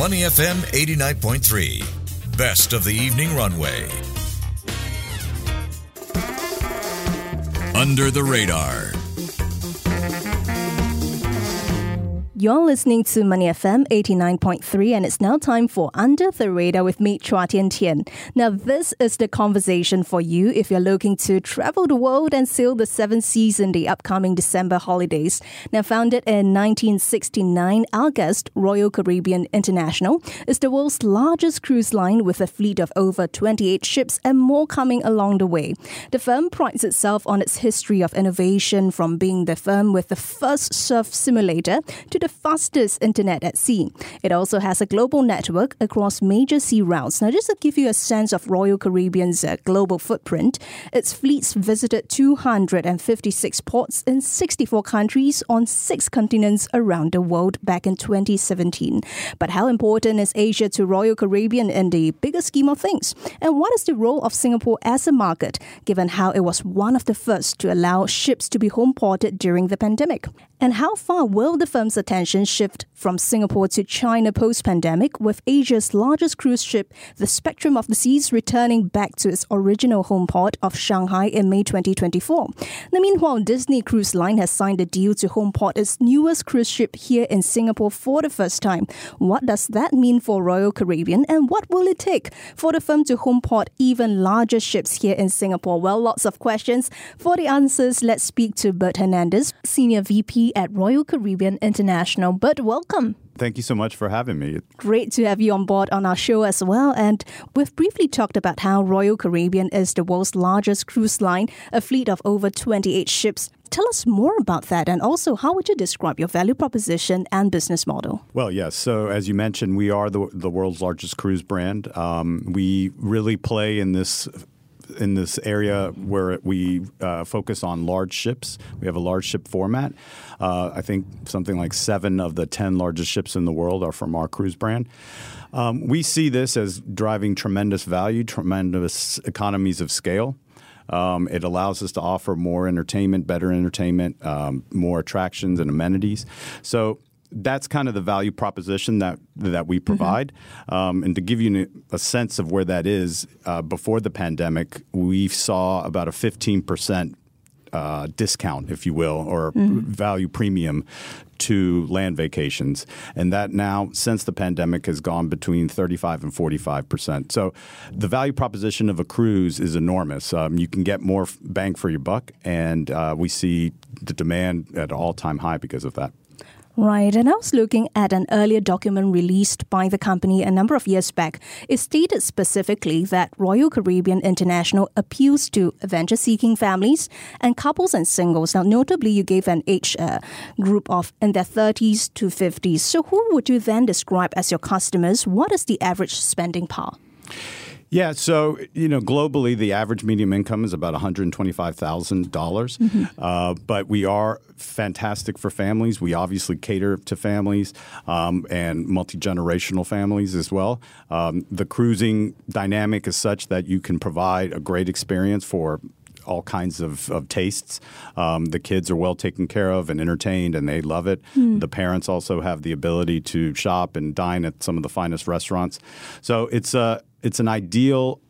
Money FM 89.3. Best of the evening runway. Under the radar. You're listening to Money FM 89.3, and it's now time for Under the Radar with me, Chua Tian Tian. Now, this is the conversation for you if you're looking to travel the world and sail the seven seas in the upcoming December holidays. Now, founded in 1969, August Royal Caribbean International is the world's largest cruise line with a fleet of over 28 ships and more coming along the way. The firm prides itself on its history of innovation from being the firm with the first surf simulator to the fastest internet at sea. It also has a global network across major sea routes. Now, just to give you a sense of Royal Caribbean's uh, global footprint, its fleets visited 256 ports in 64 countries on six continents around the world back in 2017. But how important is Asia to Royal Caribbean in the bigger scheme of things? And what is the role of Singapore as a market, given how it was one of the first to allow ships to be home ported during the pandemic? And how far will the firm's attention shift from Singapore to China post pandemic, with Asia's largest cruise ship, the Spectrum of the Seas, returning back to its original home port of Shanghai in May 2024? Now, meanwhile, Disney Cruise Line has signed a deal to home port its newest cruise ship here in Singapore for the first time. What does that mean for Royal Caribbean, and what will it take for the firm to home port even larger ships here in Singapore? Well, lots of questions. For the answers, let's speak to Bert Hernandez, Senior VP at Royal Caribbean International. But welcome. Thank you so much for having me. Great to have you on board on our show as well. And we've briefly talked about how Royal Caribbean is the world's largest cruise line, a fleet of over 28 ships. Tell us more about that, and also how would you describe your value proposition and business model? Well, yes. So, as you mentioned, we are the, the world's largest cruise brand. Um, we really play in this in this area where we uh, focus on large ships. We have a large ship format. Uh, I think something like seven of the 10 largest ships in the world are from our cruise brand. Um, we see this as driving tremendous value, tremendous economies of scale. Um, it allows us to offer more entertainment, better entertainment, um, more attractions and amenities. So that's kind of the value proposition that that we provide. Mm-hmm. Um, and to give you a sense of where that is, uh, before the pandemic, we saw about a 15 percent uh, discount, if you will, or mm-hmm. value premium to land vacations. And that now, since the pandemic, has gone between 35 and 45 percent. So the value proposition of a cruise is enormous. Um, you can get more bang for your buck, and uh, we see the demand at an all time high because of that. Right, and I was looking at an earlier document released by the company a number of years back. It stated specifically that Royal Caribbean International appeals to adventure seeking families and couples and singles. Now, notably, you gave an age uh, group of in their 30s to 50s. So, who would you then describe as your customers? What is the average spending power? Yeah, so you know, globally, the average medium income is about one hundred twenty-five thousand dollars. Mm-hmm. Uh, but we are fantastic for families. We obviously cater to families um, and multi generational families as well. Um, the cruising dynamic is such that you can provide a great experience for all kinds of, of tastes. Um, the kids are well taken care of and entertained, and they love it. Mm. The parents also have the ability to shop and dine at some of the finest restaurants. So it's a it's an ideal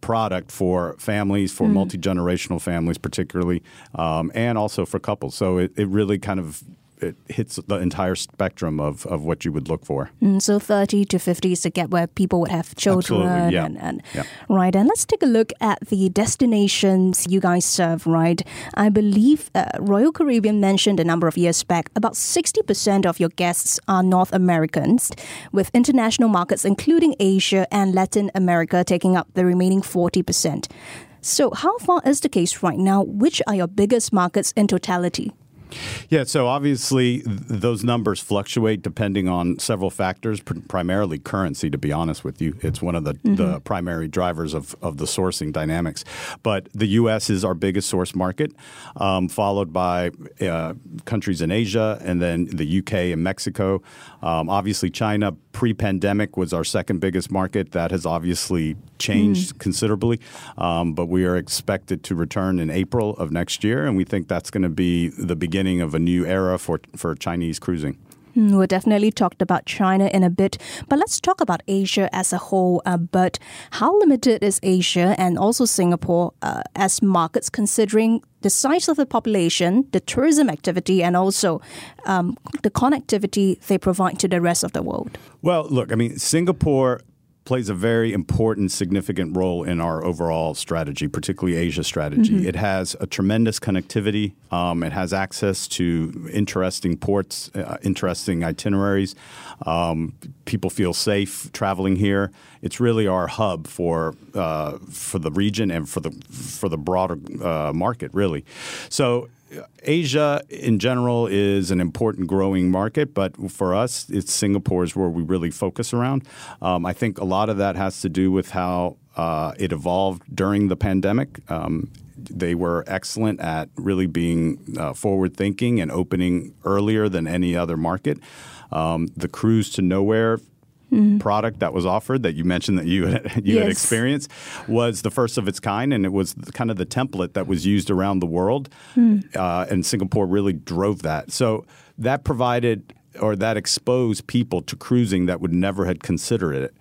product for families, for mm. multi generational families, particularly, um, and also for couples. So it, it really kind of it hits the entire spectrum of, of what you would look for. Mm, so 30 to 50 is to get where people would have children. Absolutely, yeah. And, and yeah. Right. And let's take a look at the destinations you guys serve, right? I believe uh, Royal Caribbean mentioned a number of years back about 60% of your guests are North Americans, with international markets including Asia and Latin America taking up the remaining 40%. So, how far is the case right now? Which are your biggest markets in totality? Yeah, so obviously th- those numbers fluctuate depending on several factors, pr- primarily currency, to be honest with you. It's one of the, mm-hmm. the primary drivers of, of the sourcing dynamics. But the U.S. is our biggest source market, um, followed by uh, countries in Asia and then the U.K. and Mexico. Um, obviously, China pre pandemic was our second biggest market. That has obviously changed mm. considerably, um, but we are expected to return in April of next year, and we think that's going to be the beginning of a new era for, for Chinese cruising. Mm, We'll definitely talk about China in a bit, but let's talk about Asia as a whole. Uh, but how limited is Asia and also Singapore uh, as markets, considering the size of the population, the tourism activity, and also um, the connectivity they provide to the rest of the world? Well, look, I mean, Singapore plays a very important, significant role in our overall strategy, particularly Asia strategy. It has a tremendous connectivity. Um, it has access to interesting ports, uh, interesting itineraries. Um, people feel safe traveling here. It's really our hub for uh, for the region and for the for the broader uh, market, really. So Asia in general is an important growing market, but for us, it's Singapore is where we really focus around. Um, I think a lot of that has to do with how uh, it evolved during the pandemic. Um, they were excellent at really being uh, forward thinking and opening earlier than any other market. Um, the cruise to nowhere product that was offered that you mentioned that you had, you had experienced was the first of its kind, and it was kind of the template that was used around the world. Uh, and Singapore really drove that. So that provided or that exposed people to cruising that would never had considered it.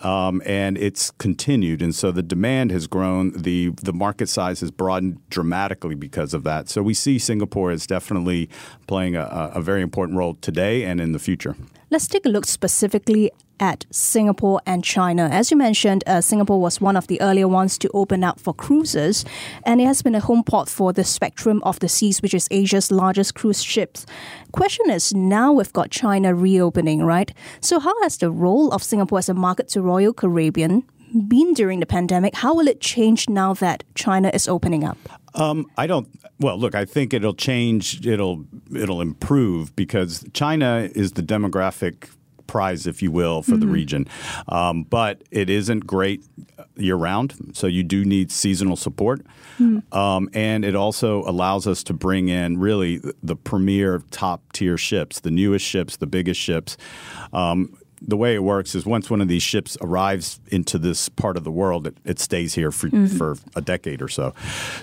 Um, and it's continued, and so the demand has grown. the The market size has broadened dramatically because of that. So we see Singapore as definitely playing a a very important role today and in the future. Let's take a look specifically at Singapore and China. As you mentioned, uh, Singapore was one of the earlier ones to open up for cruises, and it has been a home port for the Spectrum of the Seas, which is Asia's largest cruise ships. Question is now we've got China reopening, right? So, how has the role of Singapore as a market to Royal Caribbean been during the pandemic? How will it change now that China is opening up? Um, I don't. Well, look, I think it'll change. It'll it'll improve because China is the demographic prize, if you will, for the region. Um, but it isn't great year round, so you do need seasonal support. Um, and it also allows us to bring in really the premier top tier ships, the newest ships, the biggest ships. Um, the way it works is once one of these ships arrives into this part of the world, it, it stays here for, for a decade or so.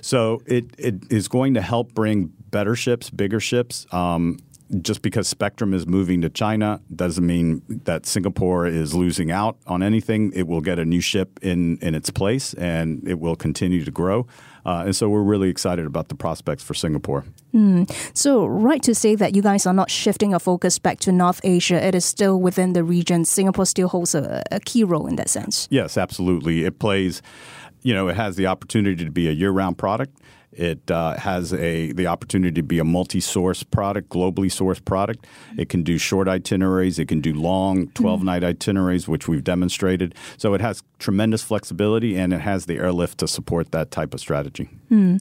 So it, it is going to help bring better ships, bigger ships. Um, just because Spectrum is moving to China doesn't mean that Singapore is losing out on anything. It will get a new ship in, in its place and it will continue to grow. Uh, and so we're really excited about the prospects for Singapore. So, right to say that you guys are not shifting your focus back to North Asia, it is still within the region. Singapore still holds a, a key role in that sense. Yes, absolutely. It plays, you know, it has the opportunity to be a year-round product. It uh, has a the opportunity to be a multi-source product, globally sourced product. It can do short itineraries. It can do long mm-hmm. 12-night itineraries, which we've demonstrated. So it has tremendous flexibility, and it has the airlift to support that type of strategy. Hmm.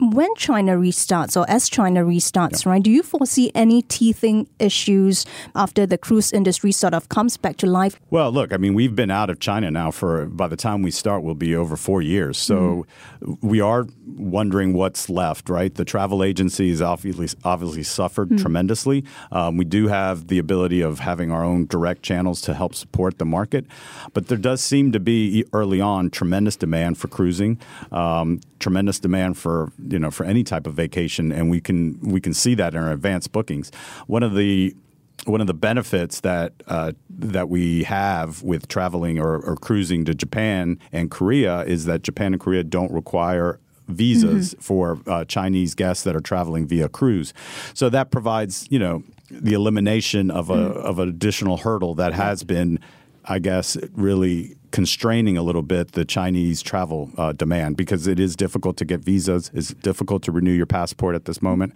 When China restarts, or as China restarts, right, do you foresee any teething issues after the cruise industry sort of comes back to life? Well, look, I mean, we've been out of China now for by the time we start, we'll be over four years. So mm-hmm. we are wondering what's left, right? The travel agencies obviously obviously suffered tremendously. Um, we do have the ability of having our own direct channels to help support the market, but there does seem to be early on tremendous demand for cruising, um, tremendous demand for you know for any type of vacation, and we can we can see that in our advanced bookings. One of the one of the benefits that uh, that we have with traveling or, or cruising to Japan and Korea is that Japan and Korea don't require visas for uh, Chinese guests that are traveling via cruise. So that provides, you know, the elimination of a of an additional hurdle that has been, I guess, really constraining a little bit the Chinese travel uh, demand because it is difficult to get visas. It's difficult to renew your passport at this moment.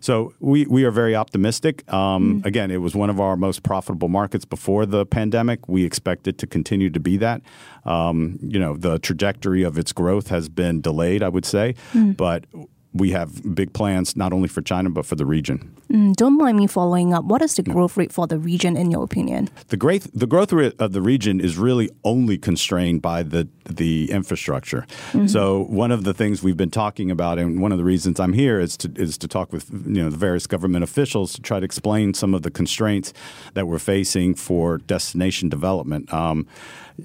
So we, we are very optimistic. Um, Again, it was one of our most profitable markets before the pandemic. We expect it to continue to be that. Um, you know, the trajectory of its growth has been delayed, I would say, but we have big plans not only for China but for the region. Mm, don't mind me following up. What is the growth rate for the region, in your opinion? The growth the growth rate of the region is really only constrained by the the infrastructure. So one of the things we've been talking about, and one of the reasons I'm here, is to is to talk with you know the various government officials to try to explain some of the constraints that we're facing for destination development. Um,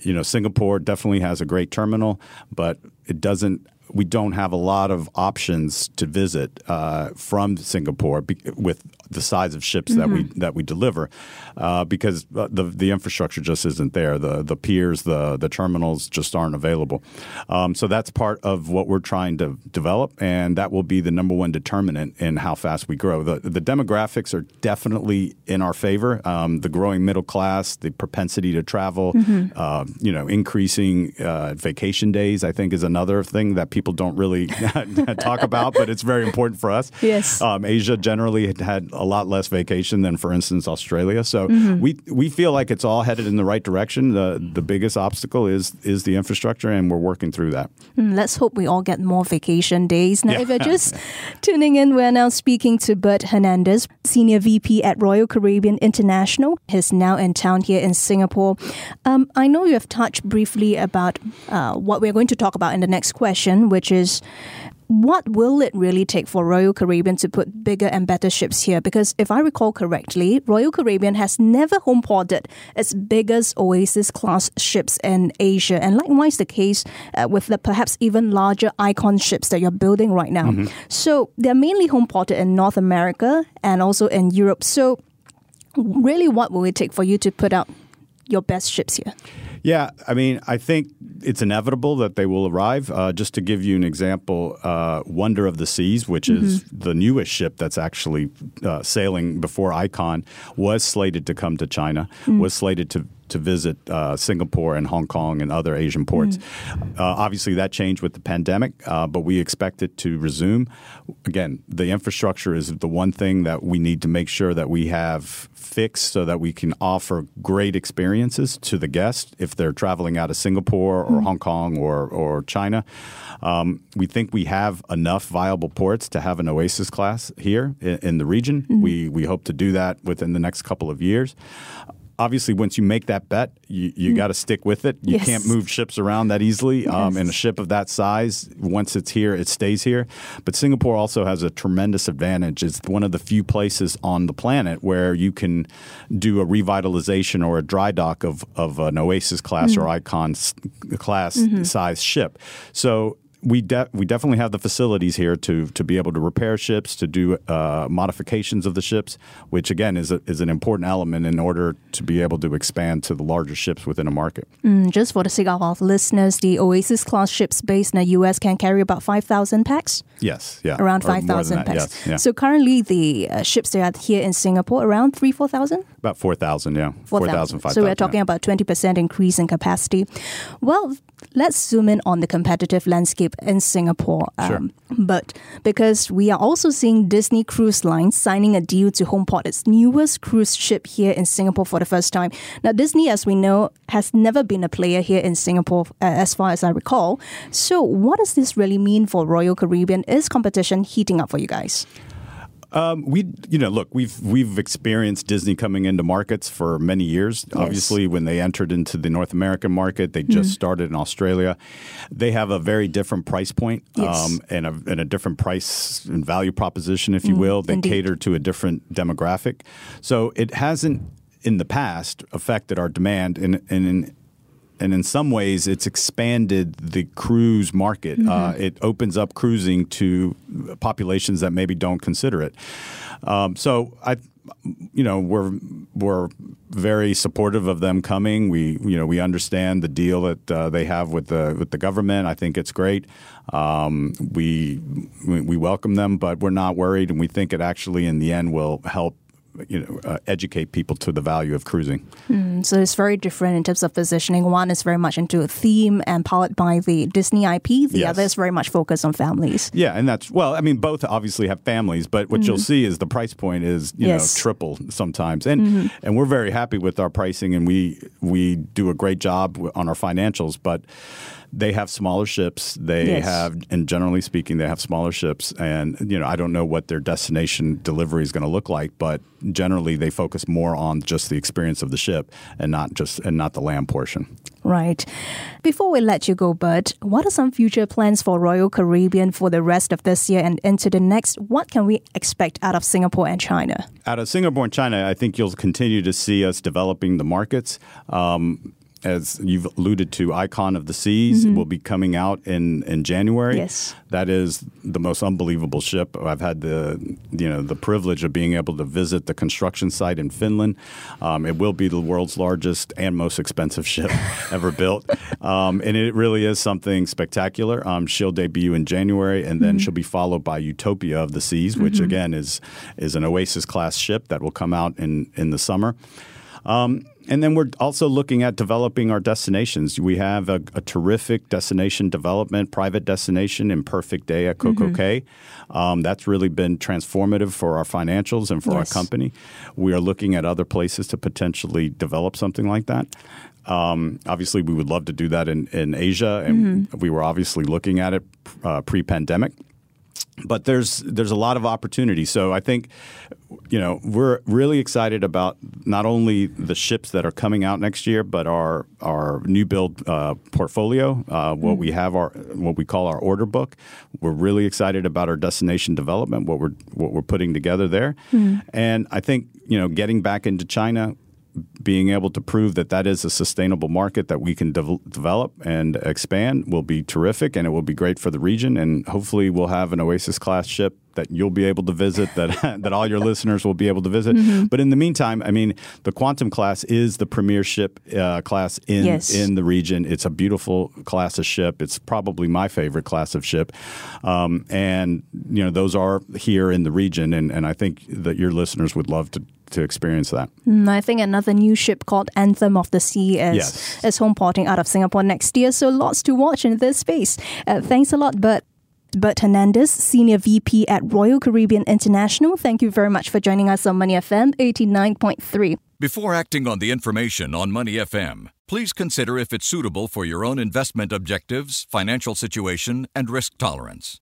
you know, Singapore definitely has a great terminal, but it doesn't we don't have a lot of options to visit uh, from Singapore be- with the size of ships that we that we deliver, uh, because uh, the the infrastructure just isn't there. The the piers, the the terminals just aren't available. Um, so that's part of what we're trying to develop, and that will be the number one determinant in how fast we grow. The the demographics are definitely in our favor. Um, the growing middle class, the propensity to travel, uh, you know, increasing uh, vacation days. I think is another thing that people don't really talk about, but it's very important for us. Yes. Um, Asia generally had had a lot less vacation than, for instance, Australia. So Mm-hmm. we we feel like it's all headed in the right direction. The the biggest obstacle is is the infrastructure, and we're working through that. Mm, Let's hope we all get more vacation days. Now, Yeah. if you're just tuning in, we're now speaking to Bert Hernandez, Senior VP at Royal Caribbean International. He's now in town here in Singapore. Um, I know you have touched briefly about uh, what we're going to talk about in the next question, which is what will it really take for Royal Caribbean to put bigger and better ships here? Because if I recall correctly, Royal Caribbean has never home ported its biggest Oasis class ships in Asia, and likewise the case uh, with the perhaps even larger Icon ships that you're building right now. So they're mainly home ported in North America and also in Europe. So, really, what will it take for you to put out your best ships here? Yeah, I mean, I think it's inevitable that they will arrive. Uh, just to give you an example, uh, Wonder of the Seas, which is the newest ship that's actually uh, sailing before Icon, was slated to come to China, was slated to to visit uh, Singapore and Hong Kong and other Asian ports. Uh, obviously, that changed with the pandemic, uh, but we expect it to resume. Again, the infrastructure is the one thing that we need to make sure that we have fixed so that we can offer great experiences to the guest if they're traveling out of Singapore or Hong Kong or, or China. Um, we think we have enough viable ports to have an Oasis class here in, in the region. We, we hope to do that within the next couple of years obviously once you make that bet you, you mm-hmm. got to stick with it. You Yes. can't move ships around that easily um, and a ship of that size. Once it's here it stays here. But singapore also has a tremendous advantage. It's one of the few places on the planet where you can do a revitalization or a dry dock of, of an oasis class or mm-hmm. icon s- class mm-hmm. size ship. So we de- we definitely have the facilities here to to be able to repair ships, to do uh, modifications of the ships, which again is a, is an important element in order to be able to expand to the larger ships within a market. Mm, Just for the sake of our listeners, the Oasis class ships based in the US can carry about 5,000 pax. Yes, yeah, around than 5,000 pax. Yes, yeah. So currently the uh, ships that are here in Singapore around 3 4,000? About four thousand, yeah, 4,000, 5,000. So we're yeah. talking about 20% increase in capacity. Well, let's zoom in on the competitive landscape in Singapore. um, Sure. But because we are also seeing Disney Cruise Line signing a deal to homeport its newest cruise ship here in Singapore for the first time. Now, Disney, as we know, has never been a player here in Singapore, uh, as far as I recall. So, what does this really mean for Royal Caribbean? Is competition heating up for you guys? Um, we, you know, look, we've we've experienced Disney coming into markets for many years. Obviously, when they entered into the North American market, they just started in Australia. They have a very different price point Yes. um, and, a, and a different price and value proposition, if you will. They indeed. cater to a different demographic, so it hasn't in the past affected our demand. And and in, and in some ways, it's expanded the cruise market. Uh, it opens up cruising to populations that maybe don't consider it. Um, so I, you know, we're we're very supportive of them coming. We you know we understand the deal that uh, they have with the with the government. I think it's great. Um, we we we welcome them, but we're not worried, and we think it actually in the end will help. You know, uh, educate people to the value of cruising. So it's very different in terms of positioning. One is very much into a theme and powered by the Disney IP. The Yes. other is very much focused on families. Yeah, and that's well. I mean, both obviously have families, but what you'll see is the price point is you Mm-hmm. Yes. Mm-hmm. know triple sometimes, and and we're very happy with our pricing, and we we do a great job on our financials, but. They have smaller ships. They Yes. have, and generally speaking, they have smaller ships. And you know, I don't know what their destination delivery is going to look like, but generally, they focus more on just the experience of the ship and not just and not the land portion. Right. Before we let you go, Bert, what are some future plans for Royal Caribbean for the rest of this year and into the next? What can we expect out of Singapore and China? out of Singapore and China, I think you'll continue to see us developing the markets. Um, as you've alluded to, Icon of the Seas will be coming out in, in January. Yes. That is the most unbelievable ship. I've had the you know the privilege of being able to visit the construction site in Finland. Um, it will be the world's largest and most expensive ship ever built, um, and it really is something spectacular. Um, she'll debut in January, and then she'll be followed by Utopia of the Seas, which again is is an Oasis class ship that will come out in in the summer. Um, and then we're also looking at developing our destinations. We have a, a terrific destination development, private destination in Perfect Day at CocoCay. Um, that's really been transformative for our financials and for Yes. our company. We are looking at other places to potentially develop something like that. Um, obviously, we would love to do that in, in Asia, and we were obviously looking at it uh, pre-pandemic but there's there's a lot of opportunity. So I think you know we're really excited about not only the ships that are coming out next year, but our our new build uh, portfolio. Uh, what we have our what we call our order book. We're really excited about our destination development. What we're what we're putting together there, and I think you know getting back into China being able to prove that that is a sustainable market that we can dev- develop and expand will be terrific and it will be great for the region and hopefully we'll have an oasis class ship that you'll be able to visit that that all your listeners will be able to visit. But in the meantime i mean the quantum class is the premier ship uh, class in Yes. in the region. It's a beautiful class of ship. It's probably my favorite class of ship. Um, and you know those are here in the region and, and i think that your listeners would love to to experience that Mm, I think another new ship called Anthem of the Sea is, Yes. is home porting out of Singapore next year. So lots to watch in this space. Uh, thanks a lot, Bert. Bert Hernandez, Senior VP at Royal Caribbean International. Thank you very much for joining us on Money FM 89.3. Before acting on the information on Money FM, please consider if it's suitable for your own investment objectives, financial situation, and risk tolerance.